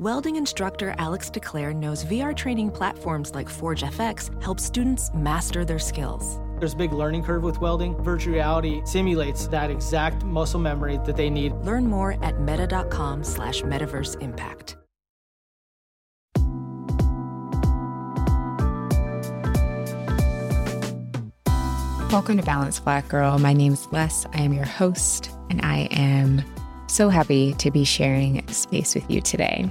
Welding instructor Alex DeClaire knows VR training platforms like Forge FX help students master their skills. There's a big learning curve with welding. Virtual reality simulates that exact muscle memory that they need. Learn more at meta.com slash metaverse impact. Welcome to Balanced Black Girl. My name is Les. I am your host, and I am so happy to be sharing space with you today.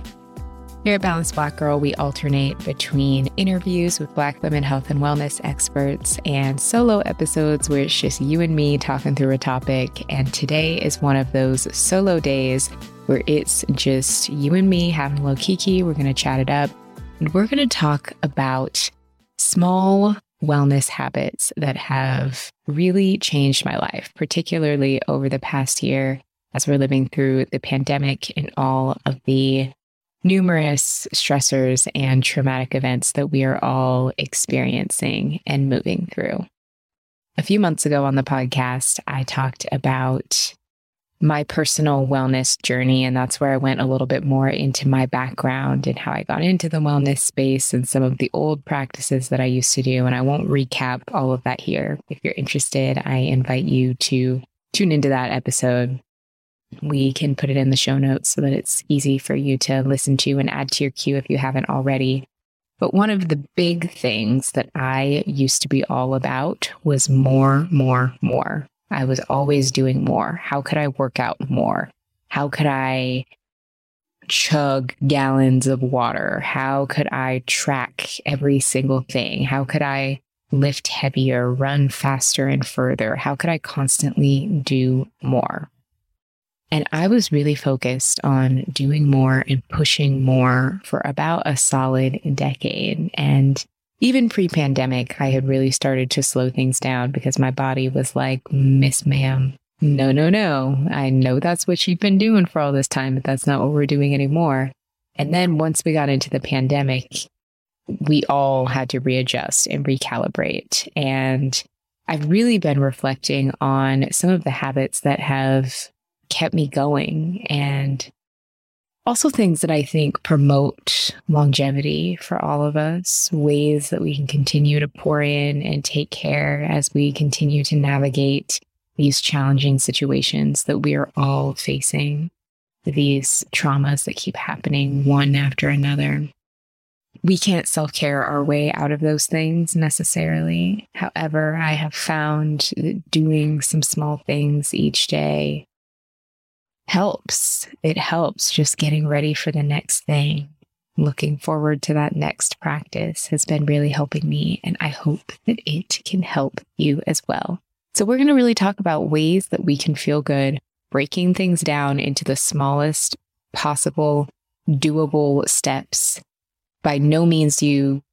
Here at Balanced Black Girl, we alternate between interviews with Black women health and wellness experts and solo episodes where it's just you and me talking through a topic. And today is one of those solo days where it's just you and me having a little kiki. We're going to chat it up and we're going to talk about small wellness habits that have really changed my life, particularly over the past year as we're living through the pandemic and all of the numerous stressors and traumatic events that we are all experiencing and moving through. A few months ago on the podcast, I talked about my personal wellness journey. And that's where I went a little bit more into my background and how I got into the wellness space and some of the old practices that I used to do. And I won't recap all of that here. If you're interested, I invite you to tune into that episode we can put it in the show notes so that it's easy for you to listen to and add to your queue if you haven't already. But one of the big things that I used to be all about was more, more, more. I was always doing more. How could I work out more? How could I chug gallons of water? How could I track every single thing? How could I lift heavier, run faster and further? How could I constantly do more? And I was really focused on doing more and pushing more for about a solid decade. And even pre pandemic, I had really started to slow things down because my body was like, Miss Ma'am, no, no, no. I know that's what you've been doing for all this time, but that's not what we're doing anymore. And then once we got into the pandemic, we all had to readjust and recalibrate. And I've really been reflecting on some of the habits that have kept me going and also things that I think promote longevity for all of us, ways that we can continue to pour in and take care as we continue to navigate these challenging situations that we are all facing, these traumas that keep happening one after another. We can't self care our way out of those things necessarily. However, I have found doing some small things each day helps. It helps just getting ready for the next thing. Looking forward to that next practice has been really helping me, and I hope that it can help you as well. So, we're going to really talk about ways that we can feel good, breaking things down into the smallest possible doable steps. By no means do you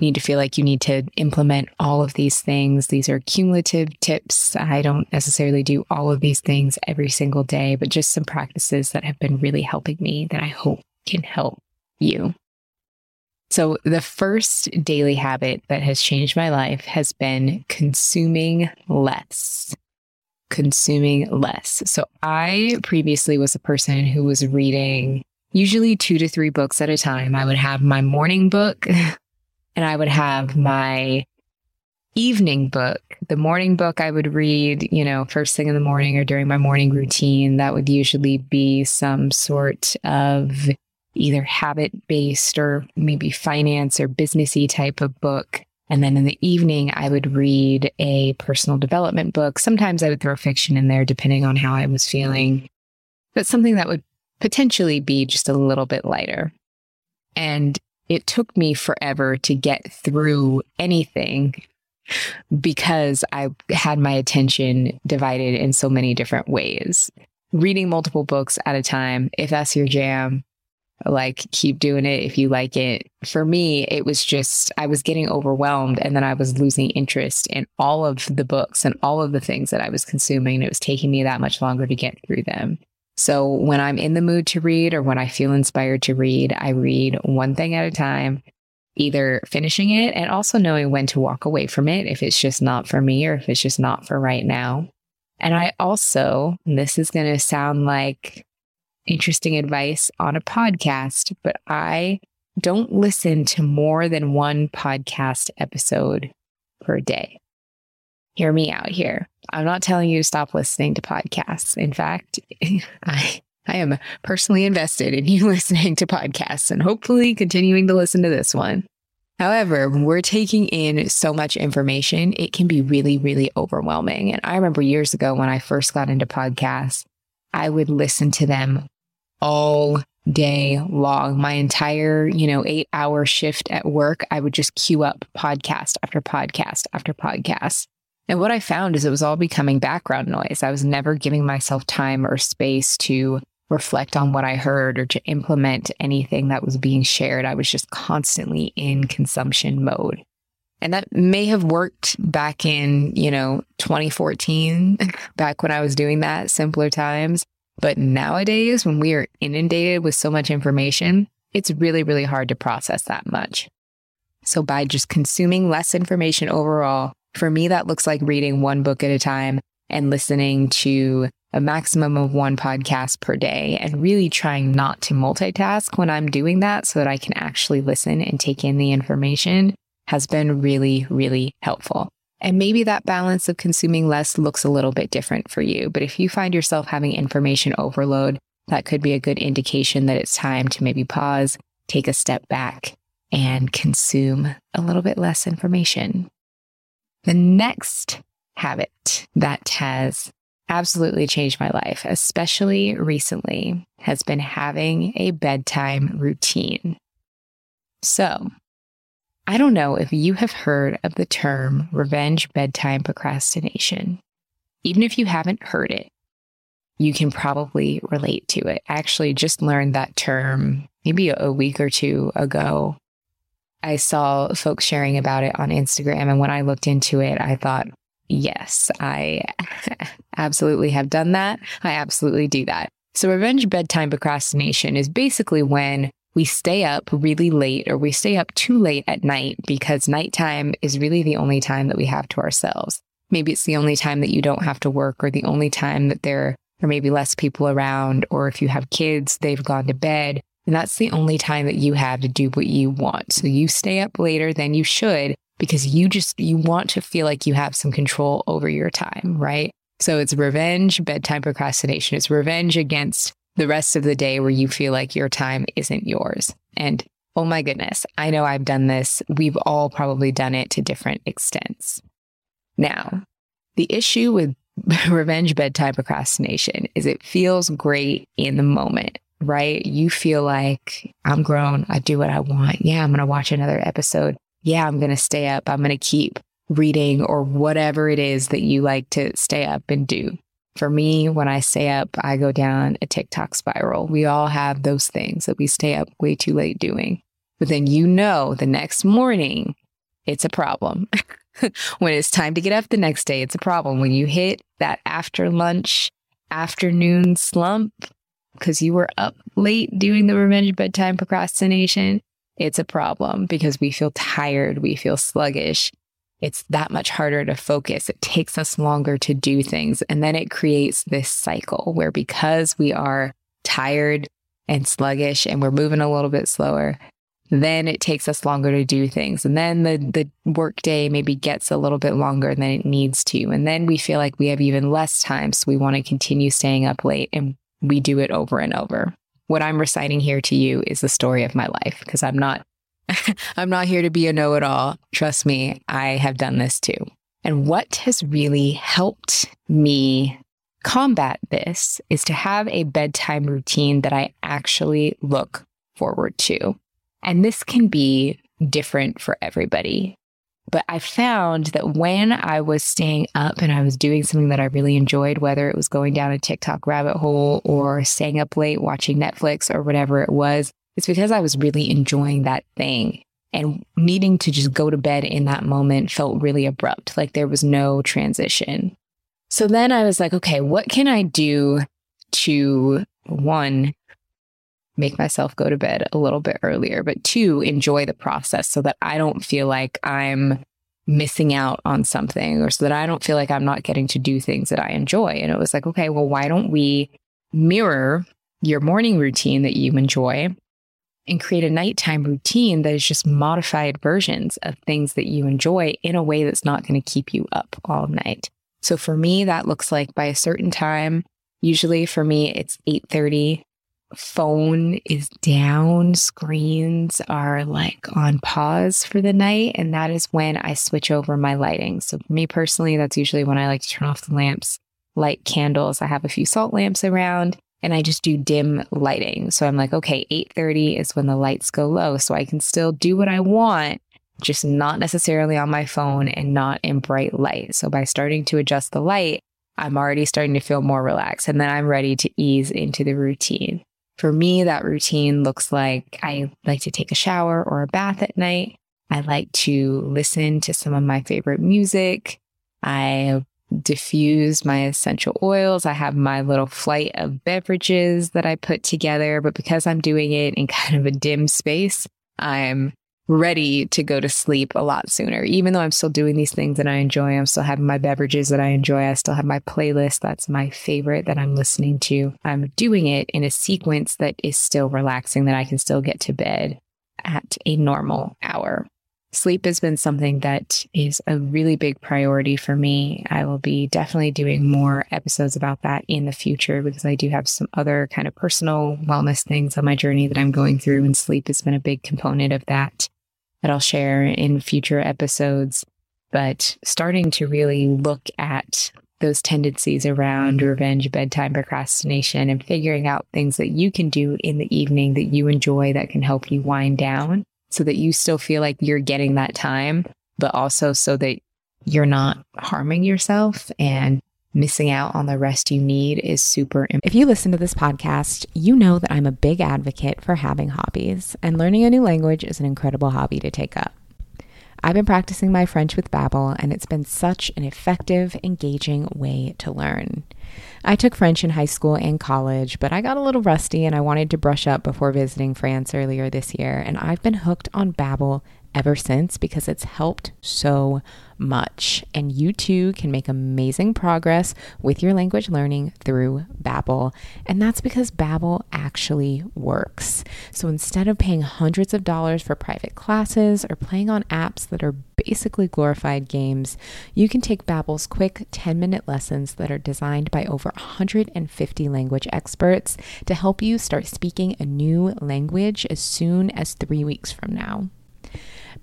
need to feel like you need to implement all of these things. These are cumulative tips. I don't necessarily do all of these things every single day, but just some practices that have been really helping me that I hope can help you. So, the first daily habit that has changed my life has been consuming less. Consuming less. So, I previously was a person who was reading usually two to three books at a time. I would have my morning book and I would have my evening book. The morning book I would read, you know, first thing in the morning or during my morning routine. That would usually be some sort of either habit based or maybe finance or businessy type of book. And then in the evening, I would read a personal development book. Sometimes I would throw fiction in there depending on how I was feeling, but something that would potentially be just a little bit lighter. And it took me forever to get through anything because I had my attention divided in so many different ways. Reading multiple books at a time, if that's your jam, like keep doing it if you like it. For me, it was just, I was getting overwhelmed and then I was losing interest in all of the books and all of the things that I was consuming. It was taking me that much longer to get through them. So when I'm in the mood to read or when I feel inspired to read, I read one thing at a time, either finishing it and also knowing when to walk away from it if it's just not for me or if it's just not for right now. And I also, this is going to sound like interesting advice on a podcast, but I don't listen to more than one podcast episode per day. Hear me out here. I'm not telling you to stop listening to podcasts. In fact, I I am personally invested in you listening to podcasts and hopefully continuing to listen to this one. However, when we're taking in so much information, it can be really, really overwhelming. And I remember years ago when I first got into podcasts, I would listen to them all day long. My entire, you know, eight hour shift at work, I would just queue up podcast after podcast after podcast. And what I found is it was all becoming background noise. I was never giving myself time or space to reflect on what I heard or to implement anything that was being shared. I was just constantly in consumption mode. And that may have worked back in, you know, 2014, back when I was doing that, simpler times. But nowadays, when we are inundated with so much information, it's really, really hard to process that much. So, by just consuming less information overall, for me, that looks like reading one book at a time and listening to a maximum of one podcast per day and really trying not to multitask when I'm doing that so that I can actually listen and take in the information has been really, really helpful. And maybe that balance of consuming less looks a little bit different for you. But if you find yourself having information overload, that could be a good indication that it's time to maybe pause, take a step back, and consume a little bit less information. The next habit that has absolutely changed my life, especially recently, has been having a bedtime routine. So, I don't know if you have heard of the term revenge bedtime procrastination. Even if you haven't heard it, you can probably relate to it. I actually just learned that term maybe a week or two ago. I saw folks sharing about it on Instagram. And when I looked into it, I thought, yes, I absolutely have done that. I absolutely do that. So, revenge bedtime procrastination is basically when we stay up really late or we stay up too late at night because nighttime is really the only time that we have to ourselves. Maybe it's the only time that you don't have to work or the only time that there are maybe less people around. Or if you have kids, they've gone to bed. And that's the only time that you have to do what you want. So you stay up later than you should because you just, you want to feel like you have some control over your time, right? So it's revenge, bedtime procrastination. It's revenge against the rest of the day where you feel like your time isn't yours. And oh my goodness, I know I've done this. We've all probably done it to different extents. Now, the issue with revenge bedtime procrastination is it feels great in the moment, right? You feel like I'm grown. I do what I want. Yeah, I'm going to watch another episode. Yeah, I'm going to stay up. I'm going to keep reading or whatever it is that you like to stay up and do. For me, when I stay up, I go down a TikTok spiral. We all have those things that we stay up way too late doing. But then you know the next morning, it's a problem. when it's time to get up the next day, it's a problem. When you hit that after lunch, afternoon slump, because you were up late doing the revenge bedtime procrastination, it's a problem because we feel tired, we feel sluggish, it's that much harder to focus. It takes us longer to do things. And then it creates this cycle where because we are tired and sluggish and we're moving a little bit slower, then it takes us longer to do things. And then the, the work day maybe gets a little bit longer than it needs to. And then we feel like we have even less time. So we want to continue staying up late and we do it over and over. What I'm reciting here to you is the story of my life because I'm not I'm not here to be a know it all. Trust me, I have done this too. And what has really helped me combat this is to have a bedtime routine that I actually look forward to. And this can be different for everybody. But I found that when I was staying up and I was doing something that I really enjoyed, whether it was going down a TikTok rabbit hole or staying up late watching Netflix or whatever it was, it's because I was really enjoying that thing and needing to just go to bed in that moment felt really abrupt. Like there was no transition. So then I was like, okay, what can I do to one, make myself go to bed a little bit earlier, but two, enjoy the process so that I don't feel like I'm missing out on something or so that I don't feel like I'm not getting to do things that I enjoy. And it was like, okay, well, why don't we mirror your morning routine that you enjoy and create a nighttime routine that is just modified versions of things that you enjoy in a way that's not going to keep you up all night. So for me, that looks like by a certain time, usually for me, it's 8.30 phone is down, screens are like on pause for the night. And that is when I switch over my lighting. So for me personally, that's usually when I like to turn off the lamps, light candles. I have a few salt lamps around and I just do dim lighting. So I'm like, okay, 8:30 is when the lights go low so I can still do what I want, just not necessarily on my phone and not in bright light. So by starting to adjust the light, I'm already starting to feel more relaxed and then I'm ready to ease into the routine. For me, that routine looks like I like to take a shower or a bath at night. I like to listen to some of my favorite music. I diffuse my essential oils. I have my little flight of beverages that I put together, but because I'm doing it in kind of a dim space, I'm ready to go to sleep a lot sooner. Even though I'm still doing these things that I enjoy, I'm still having my beverages that I enjoy. I still have my playlist that's my favorite that I'm listening to. I'm doing it in a sequence that is still relaxing, that I can still get to bed at a normal hour. Sleep has been something that is a really big priority for me. I will be definitely doing more episodes about that in the future because I do have some other kind of personal wellness things on my journey that I'm going through, and sleep has been a big component of that that I'll share in future episodes. But starting to really look at those tendencies around revenge, bedtime procrastination, and figuring out things that you can do in the evening that you enjoy that can help you wind down so that you still feel like you're getting that time, but also so that you're not harming yourself and missing out on the rest you need is super important. If you listen to this podcast, you know that I'm a big advocate for having hobbies, and learning a new language is an incredible hobby to take up. I've been practicing my French with Babbel, and it's been such an effective, engaging way to learn. I took French in high school and college, but I got a little rusty and I wanted to brush up before visiting France earlier this year, and I've been hooked on Babbel ever since because it's helped so much. And you too can make amazing progress with your language learning through Babbel. And that's because Babbel actually works. So instead of paying hundreds of dollars for private classes or playing on apps that are basically glorified games, you can take Babbel's quick 10-minute lessons that are designed by over 150 language experts to help you start speaking a new language as soon as 3 weeks from now.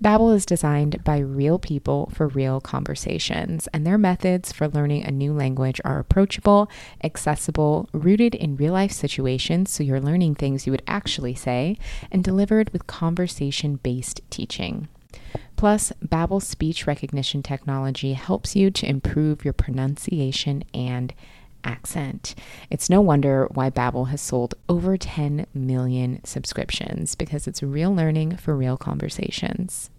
Babbel is designed by real people for real conversations, and their methods for learning a new language are approachable, accessible, rooted in real-life situations so you're learning things you would actually say, and delivered with conversation-based teaching. Plus, Babbel's speech recognition technology helps you to improve your pronunciation and accent. It's no wonder why Babbel has sold over 10 million subscriptions because it's real learning for real conversations.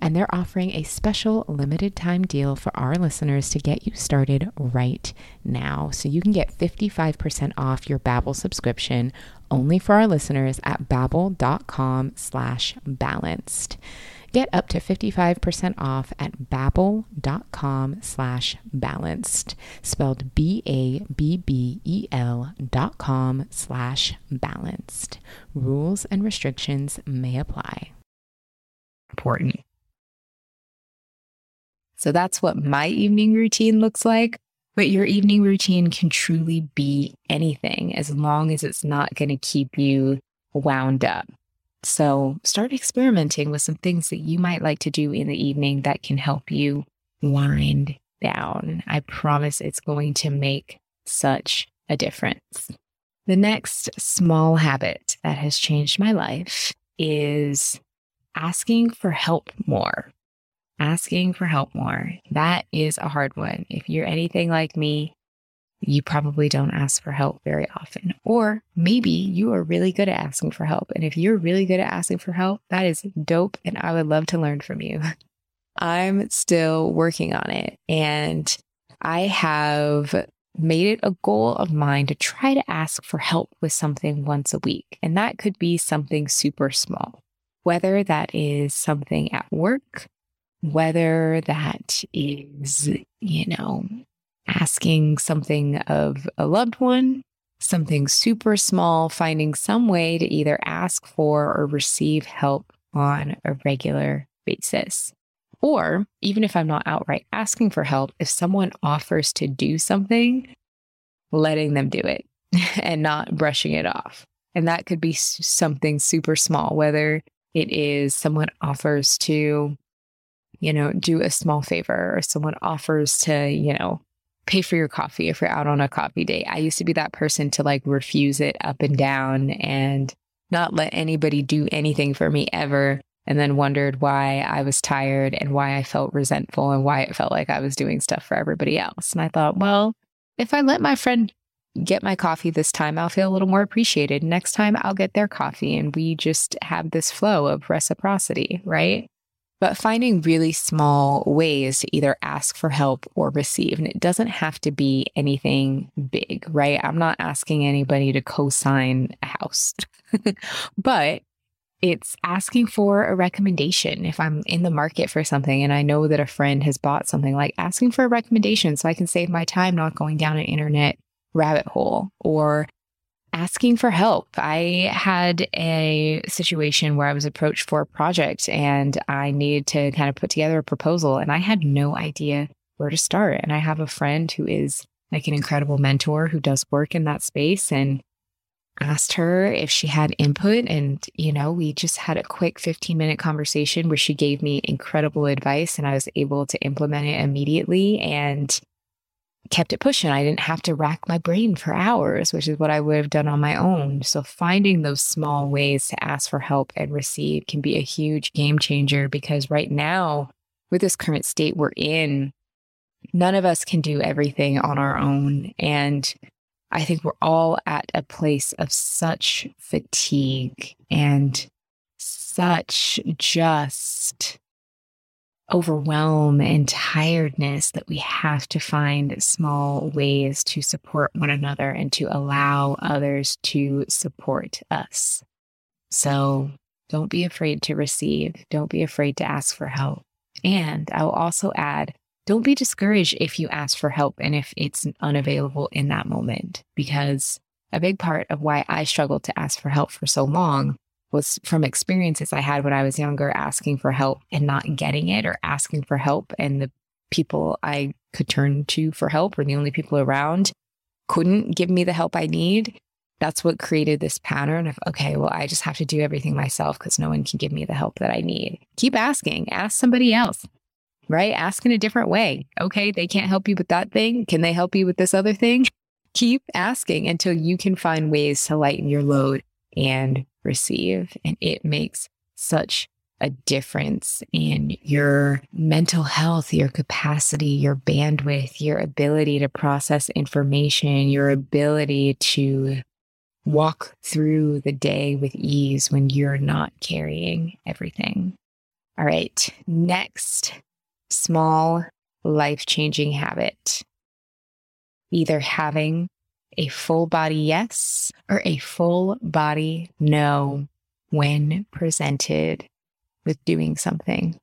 And they're offering a special limited time deal for our listeners to get you started right now. So you can get 55% off your Babbel subscription only for our listeners at babbel.com slash balanced. Get up to 55% off at babbel.com slash balanced, spelled B-A-B-B-E-L dot com slash balanced. Rules and restrictions may apply. Important. So that's what my evening routine looks like. But your evening routine can truly be anything as long as it's not going to keep you wound up. So start experimenting with some things that you might like to do in the evening that can help you wind down. I promise it's going to make such a difference. The next small habit that has changed my life is asking for help more. Asking for help more. That is a hard one. If you're anything like me, you probably don't ask for help very often. Or maybe you are really good at asking for help. And if you're really good at asking for help, that is dope. And I would love to learn from you. I'm still working on it. And I have made it a goal of mine to try to ask for help with something once a week. And that could be something super small, whether that is something at work, whether that is, you know, asking something of a loved one, something super small, finding some way to either ask for or receive help on a regular basis. Or even if I'm not outright asking for help, if someone offers to do something, letting them do it and not brushing it off. And that could be something super small, whether it is someone offers to, you know, do a small favor or someone offers to, you know, pay for your coffee if you're out on a coffee date. I used to be that person to like refuse it up and down and not let anybody do anything for me ever. And then wondered why I was tired and why I felt resentful and why it felt like I was doing stuff for everybody else. And I thought, well, if I let my friend get my coffee this time, I'll feel a little more appreciated. Next time, I'll get their coffee and we just have this flow of reciprocity, right? But finding really small ways to either ask for help or receive. And it doesn't have to be anything big, right? I'm not asking anybody to co sign a house, but it's asking for a recommendation. If I'm in the market for something and I know that a friend has bought something, like asking for a recommendation so I can save my time not going down an internet rabbit hole or asking for help. I had a situation where I was approached for a project and I needed to kind of put together a proposal and I had no idea where to start. And I have a friend who is like an incredible mentor who does work in that space and asked her if she had input and you know we just had a quick 15 minute conversation where she gave me incredible advice and I was able to implement it immediately and kept it pushing. I didn't have to rack my brain for hours, which is what I would have done on my own. So, finding those small ways to ask for help and receive can be a huge game changer because right now, with this current state we're in, none of us can do everything on our own. And I think we're all at a place of such fatigue and such just overwhelm and tiredness that we have to find small ways to support one another and to allow others to support us. So don't be afraid to receive. Don't be afraid to ask for help. And I will also add, don't be discouraged if you ask for help and if it's unavailable in that moment, because a big part of why I struggled to ask for help for so long was from experiences I had when I was younger, asking for help and not getting it, or asking for help. And the people I could turn to for help, or the only people around, couldn't give me the help I need. That's what created this pattern of, okay, well, I just have to do everything myself because no one can give me the help that I need. Keep asking, ask somebody else, right? Ask in a different way. Okay, they can't help you with that thing. Can they help you with this other thing? Keep asking until you can find ways to lighten your load and receive. And it makes such a difference in your mental health, your capacity, your bandwidth, your ability to process information, your ability to walk through the day with ease when you're not carrying everything. All right, next small life changing habit either having a full body yes or a full body no when presented with doing something.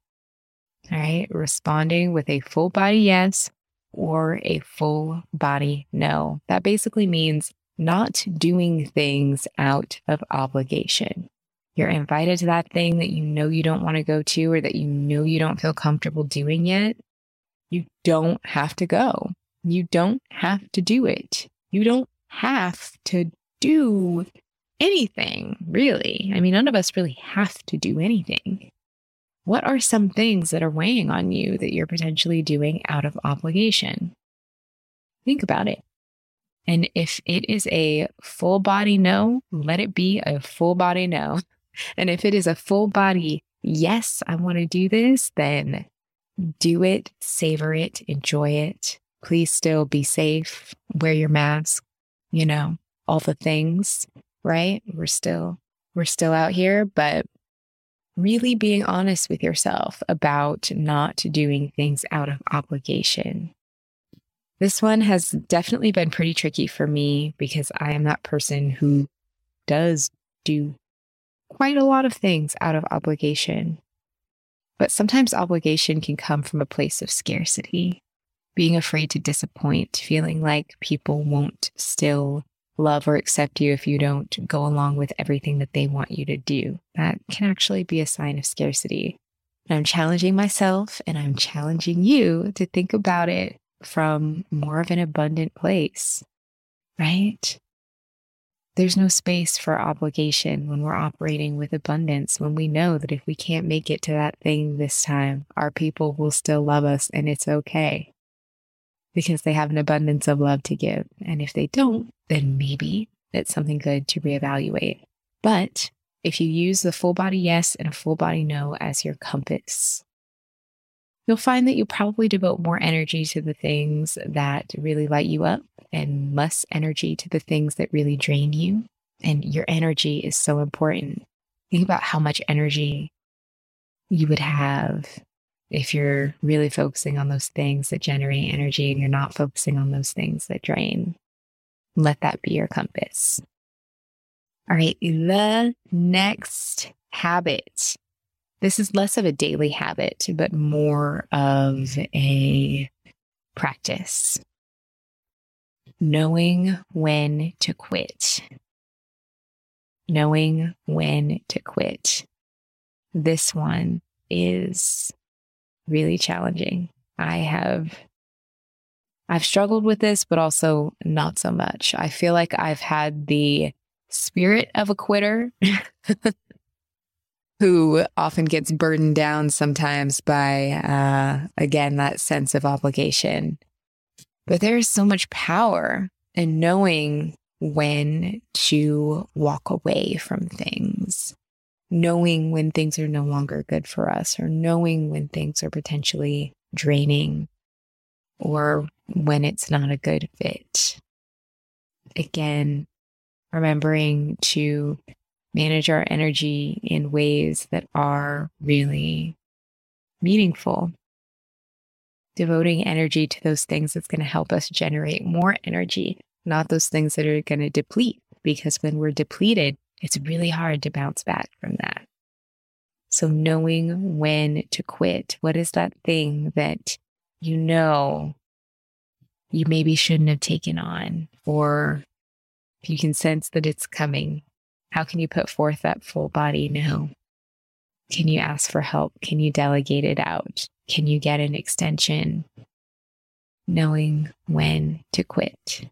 All right. Responding with a full body yes or a full body no. That basically means not doing things out of obligation. You're invited to that thing that you know you don't want to go to or that you know you don't feel comfortable doing yet. You don't have to go. You don't have to do it. You don't have to do anything, really. I mean, none of us really have to do anything. What are some things that are weighing on you that you're potentially doing out of obligation? Think about it. And if it is a full body no, let it be a full body no. And if it is a full body yes, I want to do this, then do it, savor it, enjoy it, Please still be safe, wear your mask, you know, all the things, right? We're still we're still out here, but really being honest with yourself about not doing things out of obligation. This one has definitely been pretty tricky for me because I am that person who does do quite a lot of things out of obligation. But sometimes obligation can come from a place of scarcity, being afraid to disappoint, feeling like people won't still love or accept you if you don't go along with everything that they want you to do. That can actually be a sign of scarcity. And I'm challenging myself and I'm challenging you to think about it from more of an abundant place, right? There's no space for obligation when we're operating with abundance, when we know that if we can't make it to that thing this time, our people will still love us and it's okay because they have an abundance of love to give. And if they don't, then maybe it's something good to reevaluate. But if you use the full body yes and a full body no as your compass, you'll find that you probably devote more energy to the things that really light you up and less energy to the things that really drain you. And your energy is so important. Think about how much energy you would have if you're really focusing on those things that generate energy and you're not focusing on those things that drain. Let that be your compass. All right, the next habit this is less of a daily habit, but more of a practice. Knowing when to quit. Knowing when to quit. This one is really challenging. I have I've struggled with this, but also not so much. I feel like I've had the spirit of a quitter who often gets burdened down sometimes by, uh, again, that sense of obligation. But there is so much power in knowing when to walk away from things, knowing when things are no longer good for us, or knowing when things are potentially draining, or when it's not a good fit. Again, remembering to manage our energy in ways that are really meaningful. Devoting energy to those things that's going to help us generate more energy, not those things that are going to deplete. Because when we're depleted, it's really hard to bounce back from that. So, knowing when to quit, what is that thing that you know you maybe shouldn't have taken on, or if you can sense that it's coming, how can you put forth that full body no? Can you ask for help? Can you delegate it out? Can you get an extension? Knowing when to quit.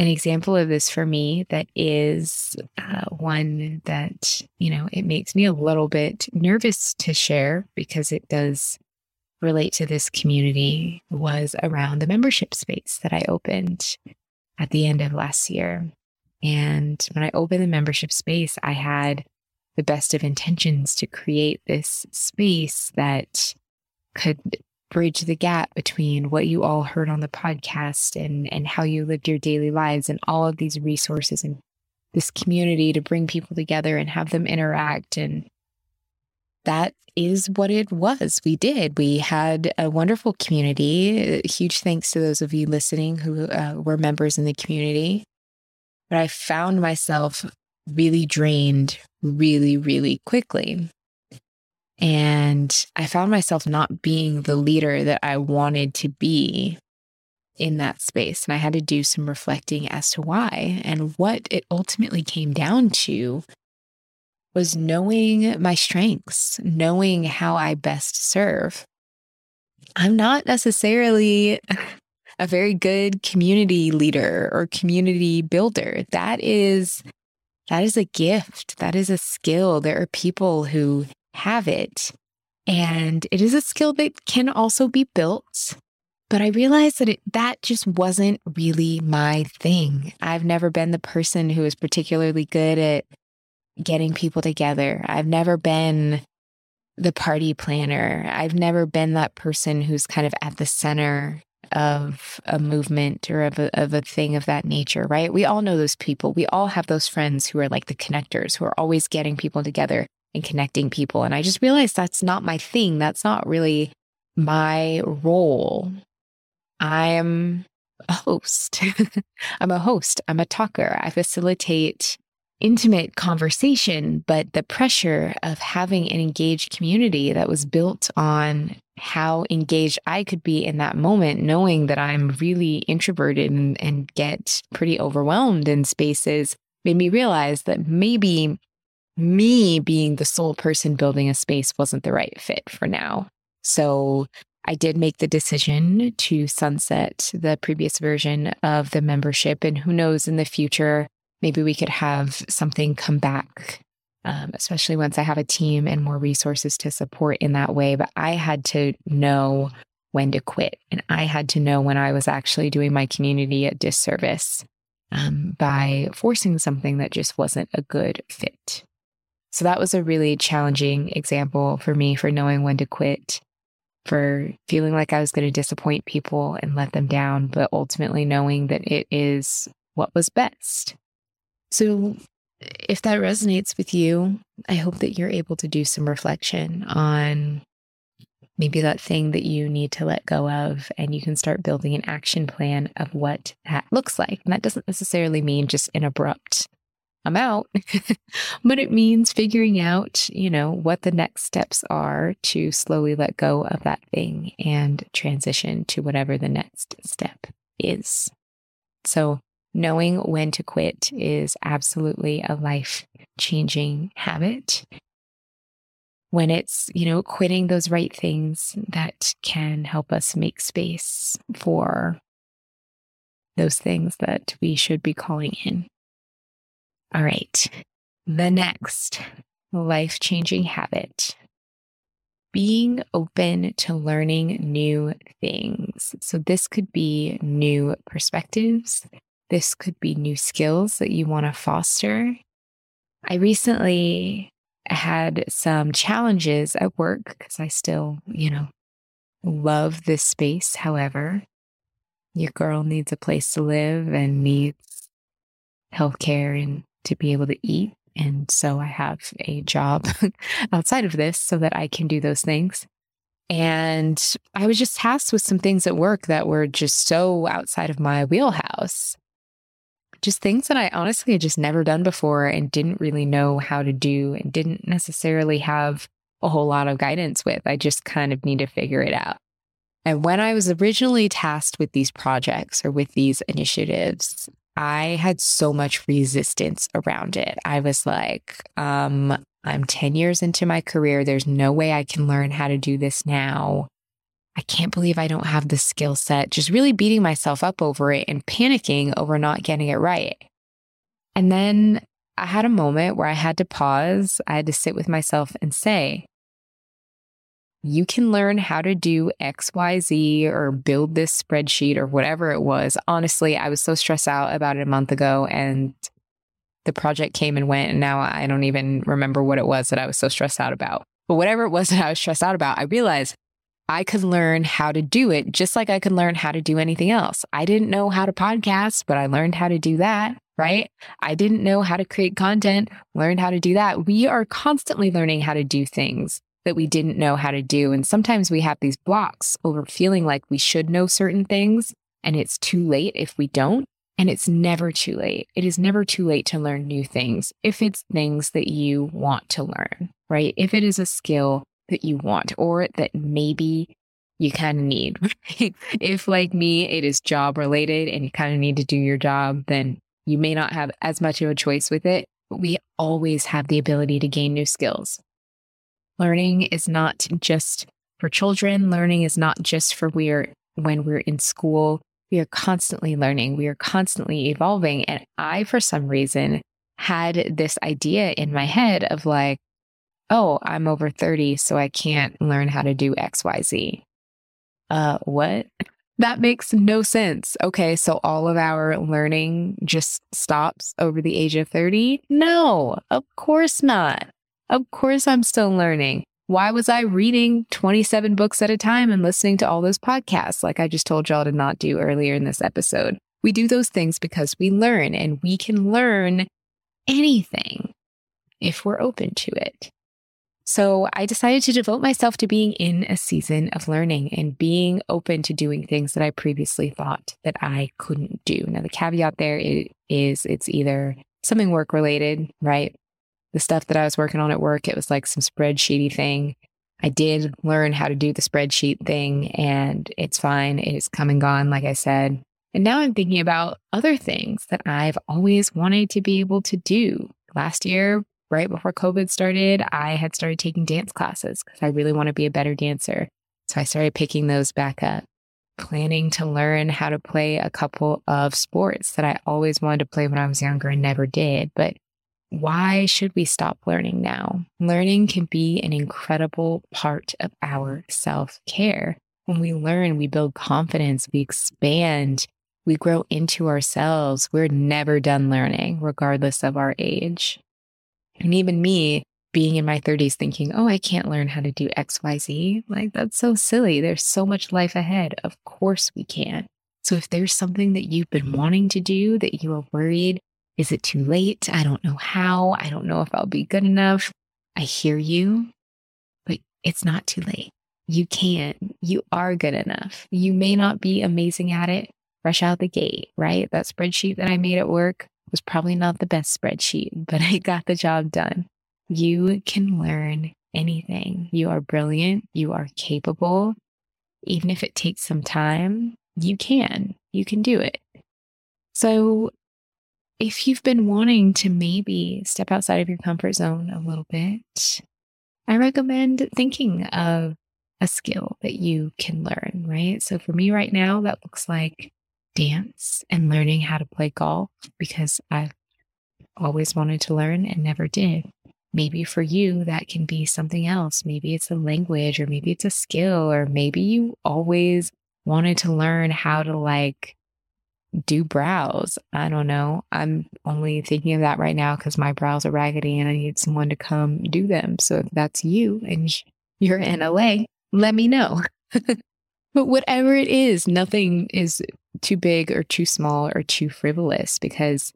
An example of this for me that is uh, one that, you know, it makes me a little bit nervous to share because it does relate to this community was around the membership space that I opened at the end of last year. And when I opened the membership space, I had the best of intentions to create this space that could bridge the gap between what you all heard on the podcast and, and how you lived your daily lives and all of these resources and this community to bring people together and have them interact. And that is what it was. We did. We had a wonderful community. Huge thanks to those of you listening who uh, were members in the community but I found myself really drained really, really quickly. And I found myself not being the leader that I wanted to be in that space. And I had to do some reflecting as to why. And what it ultimately came down to was knowing my strengths, knowing how I best serve. I'm not necessarily a very good community leader or community builder. That is that is a gift. That is a skill. There are people who have it. And it is a skill that can also be built. But I realized that it, that just wasn't really my thing. I've never been the person who is particularly good at getting people together. I've never been the party planner. I've never been that person who's kind of at the center of a movement or of a, of a thing of that nature, right? We all know those people. We all have those friends who are like the connectors, who are always getting people together and connecting people. And I just realized that's not my thing. That's not really my role. I'm a host. I'm a host. I'm a talker. I facilitate intimate conversation, but the pressure of having an engaged community that was built on how engaged I could be in that moment, knowing that I'm really introverted and, and get pretty overwhelmed in spaces, made me realize that maybe me being the sole person building a space wasn't the right fit for now. So I did make the decision to sunset the previous version of the membership. And who knows in the future, maybe we could have something come back, um, especially once I have a team and more resources to support in that way. But I had to know when to quit. And I had to know when I was actually doing my community a disservice um, by forcing something that just wasn't a good fit. So that was a really challenging example for me for knowing when to quit for feeling like I was going to disappoint people and let them down, but ultimately knowing that it is what was best. So, if that resonates with you, I hope that you're able to do some reflection on maybe that thing that you need to let go of, and you can start building an action plan of what that looks like. And that doesn't necessarily mean just an abrupt I'm out. but it means figuring out, you know, what the next steps are to slowly let go of that thing and transition to whatever the next step is. So, knowing when to quit is absolutely a life changing habit. When it's, you know, quitting those right things that can help us make space for those things that we should be calling in. All right. The next life changing habit being open to learning new things. So, this could be new perspectives, this could be new skills that you want to foster. I recently had some challenges at work because I still, you know, love this space. However, your girl needs a place to live and needs healthcare and to be able to eat. And so I have a job outside of this so that I can do those things. And I was just tasked with some things at work that were just so outside of my wheelhouse. Just things that I honestly had just never done before and didn't really know how to do and didn't necessarily have a whole lot of guidance with. I just kind of need to figure it out. And when I was originally tasked with these projects or with these initiatives, I had so much resistance around it. I was like, um, I'm 10 years into my career. There's no way I can learn how to do this now. I can't believe I don't have the skill set, just really beating myself up over it and panicking over not getting it right. And then I had a moment where I had to pause. I had to sit with myself and say, you can learn how to do XYZ or build this spreadsheet or whatever it was. Honestly, I was so stressed out about it a month ago and the project came and went. And now I don't even remember what it was that I was so stressed out about. But whatever it was that I was stressed out about, I realized I could learn how to do it just like I could learn how to do anything else. I didn't know how to podcast, but I learned how to do that, right? I didn't know how to create content, learned how to do that. We are constantly learning how to do things that we didn't know how to do. And sometimes we have these blocks over feeling like we should know certain things and it's too late if we don't. And it's never too late. It is never too late to learn new things if it's things that you want to learn, right? If it is a skill that you want or that maybe you kind of need. if, like me, it is job related and you kind of need to do your job, then you may not have as much of a choice with it. But we always have the ability to gain new skills. Learning is not just for children. Learning is not just for we're when we're in school. We are constantly learning. We are constantly evolving. And I, for some reason, had this idea in my head of like, oh, I'm over 30, so I can't learn how to do XYZ. Uh, what? That makes no sense. Okay, so all of our learning just stops over the age of 30? No, of course not. Of course, I'm still learning. Why was I reading 27 books at a time and listening to all those podcasts like I just told y'all to not do earlier in this episode? We do those things because we learn and we can learn anything if we're open to it. So I decided to devote myself to being in a season of learning and being open to doing things that I previously thought that I couldn't do. Now, the caveat there is it's either something work related, right? The stuff that I was working on at work, it was like some spreadsheety thing. I did learn how to do the spreadsheet thing and it's fine. It's come and gone, like I said. And now I'm thinking about other things that I've always wanted to be able to do. Last year, right before COVID started, I had started taking dance classes because I really want to be a better dancer. So I started picking those back up, planning to learn how to play a couple of sports that I always wanted to play when I was younger and never did. But why should we stop learning now? Learning can be an incredible part of our self care. When we learn, we build confidence, we expand, we grow into ourselves. We're never done learning, regardless of our age. And even me being in my 30s thinking, oh, I can't learn how to do XYZ. Like, that's so silly. There's so much life ahead. Of course we can. So if there's something that you've been wanting to do that you are worried, is it too late? I don't know how. I don't know if I'll be good enough. I hear you, but it's not too late. You can. You are good enough. You may not be amazing at it fresh out the gate, right? That spreadsheet that I made at work, was probably not the best spreadsheet, but I got the job done. You can learn anything. You are brilliant. You are capable. Even if it takes some time, you can. You can do it. So, if you've been wanting to maybe step outside of your comfort zone a little bit, I recommend thinking of a skill that you can learn, right? So, for me right now, that looks like dance and learning how to play golf because I've always wanted to learn and never did. Maybe for you, that can be something else. Maybe it's a language, or maybe it's a skill, or maybe you always wanted to learn how to like do brows. I don't know. I'm only thinking of that right now because my brows are raggedy and I need someone to come do them. So if that's you and you're in LA, let me know. but whatever it is, nothing is too big or too small or too frivolous because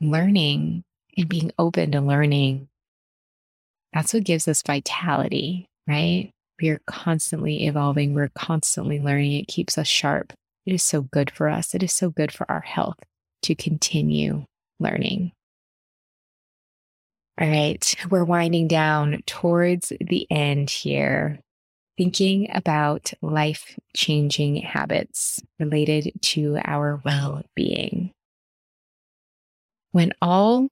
learning and being open to learning, that's what gives us vitality, right? We are constantly evolving, we're constantly learning. It keeps us sharp. It is so good for us. It is so good for our health to continue learning. All right, we're winding down towards the end here thinking about life changing habits related to our well being. When all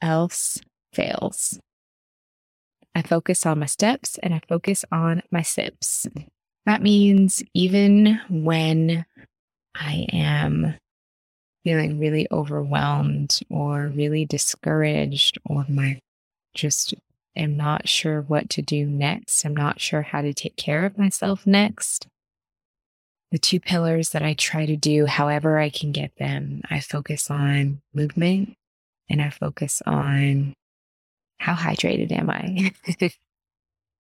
else fails, I focus on my steps and I focus on my sips. That means even when I am feeling really overwhelmed or really discouraged or my just am not sure what to do next. I'm not sure how to take care of myself next. The two pillars that I try to do, however I can get them, I focus on movement and I focus on how hydrated am I?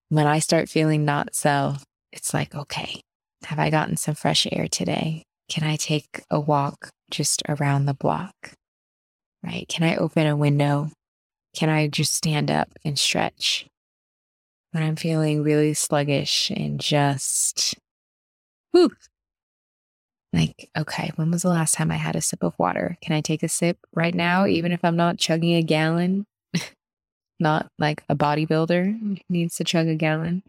when I start feeling not so, it's like, okay, have I gotten some fresh air today? Can I take a walk just around the block? Right? Can I open a window can I just stand up and stretch when I'm feeling really sluggish and just, whew, like, okay, when was the last time I had a sip of water? Can I take a sip right now, even if I'm not chugging a gallon? not like a bodybuilder needs to chug a gallon.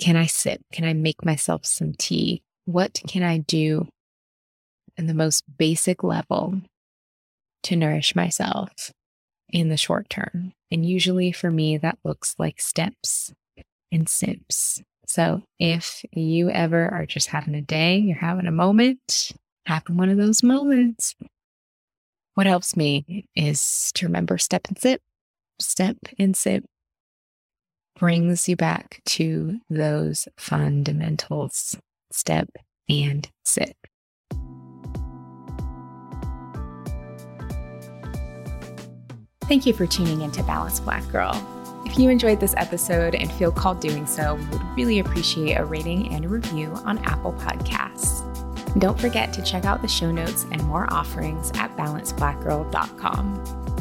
Can I sip? Can I make myself some tea? What can I do in the most basic level to nourish myself? in the short term. And usually for me, that looks like steps and sips. So if you ever are just having a day, you're having a moment, having one of those moments, what helps me is to remember step and sip, step and sip brings you back to those fundamentals step and sit. Thank you for tuning into Balanced Black Girl. If you enjoyed this episode and feel called doing so, we would really appreciate a rating and a review on Apple Podcasts. Don't forget to check out the show notes and more offerings at balancedblackgirl.com.